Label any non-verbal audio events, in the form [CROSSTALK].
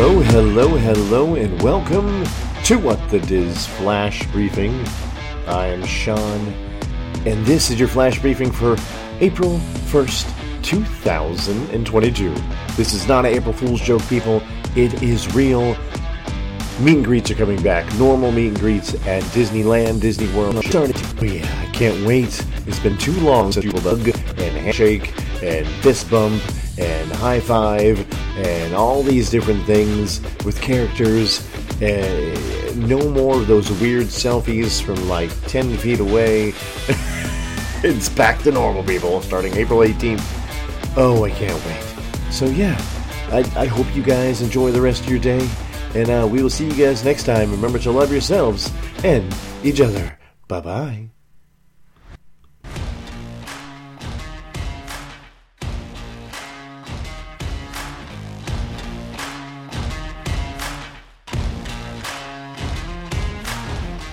hello, hello, hello, and welcome to What the Diz Flash Briefing. I am Sean, and this is your flash briefing for April 1st, 2022. This is not an April Fool's joke, people. It is real. Meet and greets are coming back. Normal meet and greets at Disneyland, Disney World. Started oh yeah, I can't wait. It's been too long since you hug and handshake and fist bump and high five and all these different things with characters. Uh, no more of those weird selfies from like 10 feet away. [LAUGHS] it's back to normal, people, starting April 18th. Oh, I can't wait. So, yeah, I, I hope you guys enjoy the rest of your day. And uh, we will see you guys next time. Remember to love yourselves and each other. Bye bye.